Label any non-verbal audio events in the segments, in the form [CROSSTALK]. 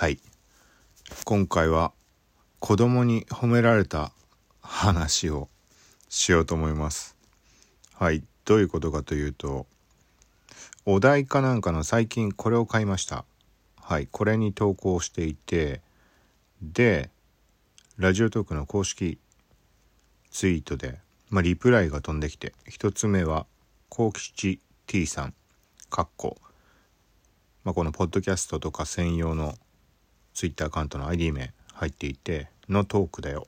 はい。今回は子供に褒められた話をしようと思います。はい。どういうことかというとお題かなんかの最近これを買いました。はい。これに投稿していてでラジオトークの公式ツイートで、まあ、リプライが飛んできて一つ目は幸吉 T さん。かっこ、まあ、このポッドキャストとか専用のツイッターアカウントの ID 名入っていてのトークだよ。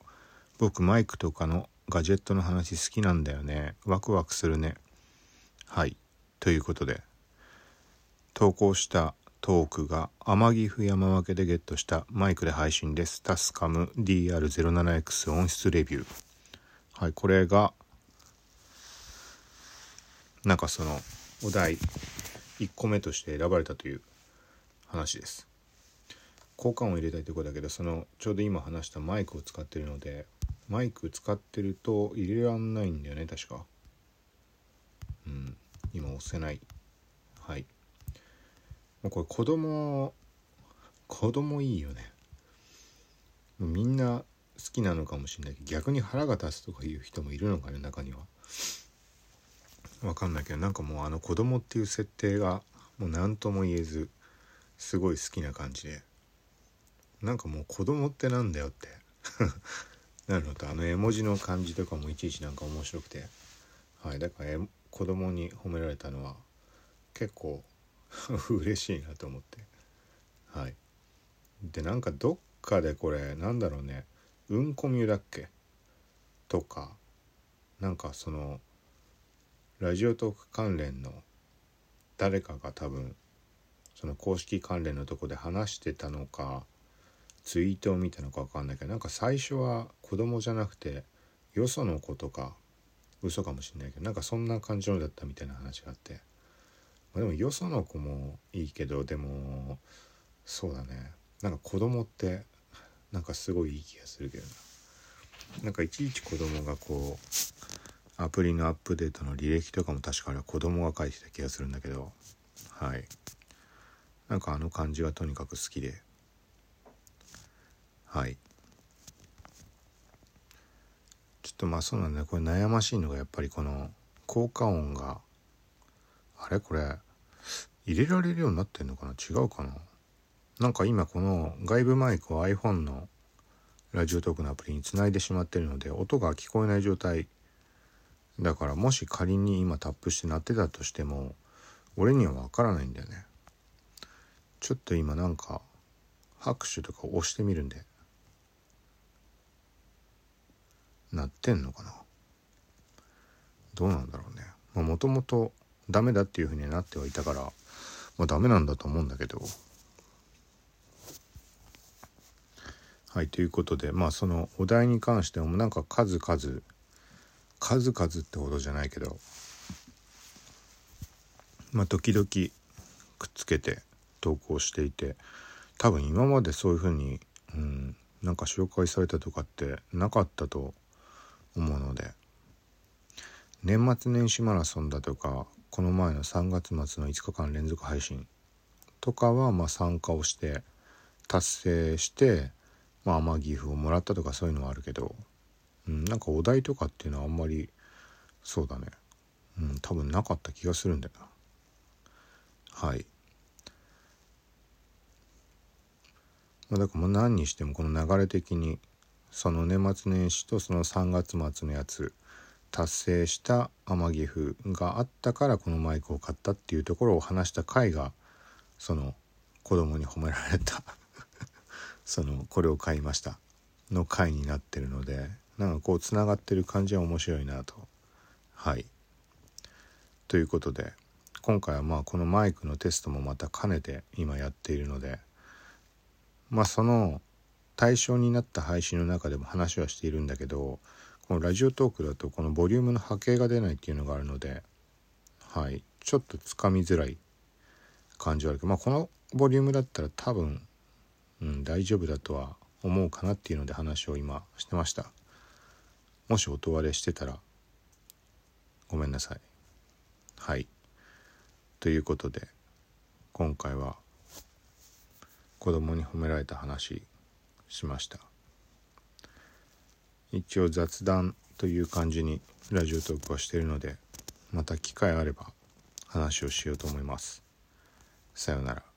僕マイクとかのガジェットの話好きなんだよね。ワクワクするね。はい。ということで投稿したトークが天城府山分けでゲットしたマイクで配信です。タスカム DR07X 音質レビュー。はいこれがなんかそのお題1個目として選ばれたという話です。効果音を入れたいところだけどそのちょうど今話したマイクを使ってるのでマイク使ってると入れらんないんだよね確か。うん。今押せない。はい。もうこれ子供子供いいよね。みんな好きなのかもしれないけど逆に腹が立つとかいう人もいるのかね中には。わかんないけどなんかもうあの子供っていう設定がもう何とも言えずすごい好きな感じで。なんかもう子供ってなんだよって。[LAUGHS] なるのとあの絵文字の感じとかもいちいちなんか面白くて。はいだから子供に褒められたのは結構 [LAUGHS] 嬉しいなと思って。はい。でなんかどっかでこれなんだろうね。うんこミュだっけ？とかなんかそのラジオトーク関連の誰かが多分その公式関連のとこで話してたのかツイートを見たのか分かんないけどなんか最初は子供じゃなくてよその子とか嘘かもしんないけどなんかそんな感じのだったみたいな話があって、まあ、でもよその子もいいけどでもそうだね。なんか子供ってなんかすごいいい気がするけどな。なんかいちいち子供がこうアプリのアップデートの履歴とかも確かあれは子供が書いてた気がするんだけどはい。なんかあの感じがとにかく好きで。はい。ちょっとまあそうなんだね。これ悩ましいのがやっぱりこの効果音があれ？これ入れられるようになってんのかな？違うかな？なんか今この外部マイクを iPhone のラジオトークのアプリにつないでしまってるので音が聞こえない状態だからもし仮に今タップして鳴ってたとしても俺にはわからないんだよね。ちょっと今なんか拍手とか押してみるんで。鳴ってんのかな。どうなんだろうね。もともとダメだっていうふうになってはいたからまあダメなんだと思うんだけど。はいということでまあそのお題に関してもなんか数々数々ってほどじゃないけどまあ時々くっつけて投稿していて多分今までそういうふうに、うん、なんか紹介されたとかってなかったと思うので。年末年始マラソンだとかこの前の3月末の5日間連続配信とかはま参加をして達成してまあ天岐阜をもらったとかそういうのはあるけどうん、なんかお題とかっていうのはあんまりそうだね。うん多分なかった気がするんだよな。はい。まあだからもう何にしてもこの流れ的にその年末年始とその3月末のやつ達成した天城府があったからこのマイクを買ったっていうところを話した回がその子供に褒められた。[LAUGHS] そのこれを買いました。の回になってるのでなんかこうつながってる感じは面白いなと。はい。ということで今回はまあこのマイクのテストもまた兼ねて今やっているのでまあその対象になった配信の中でも話はしているんだけどこのラジオトークだとこのボリュームの波形が出ないっていうのがあるのではい。ちょっとつかみづらい感じはあるけどまあこのボリュームだったら多分、うん、大丈夫だとは思うかなっていうので話を今してました。もし音割れしてたらごめんなさい。はい。ということで今回は子供に褒められた話しました。一応雑談という感じにラジオトークはしているのでまた機会あれば話をしようと思います。さようなら。